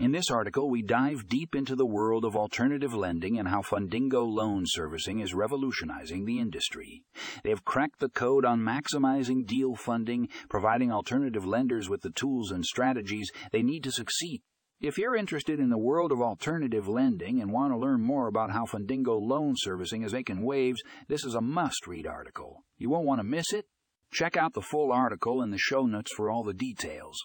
In this article, we dive deep into the world of alternative lending and how Fundingo loan servicing is revolutionizing the industry. They have cracked the code on maximizing deal funding, providing alternative lenders with the tools and strategies they need to succeed. If you're interested in the world of alternative lending and want to learn more about how Fundingo loan servicing is making waves, this is a must read article. You won't want to miss it. Check out the full article in the show notes for all the details.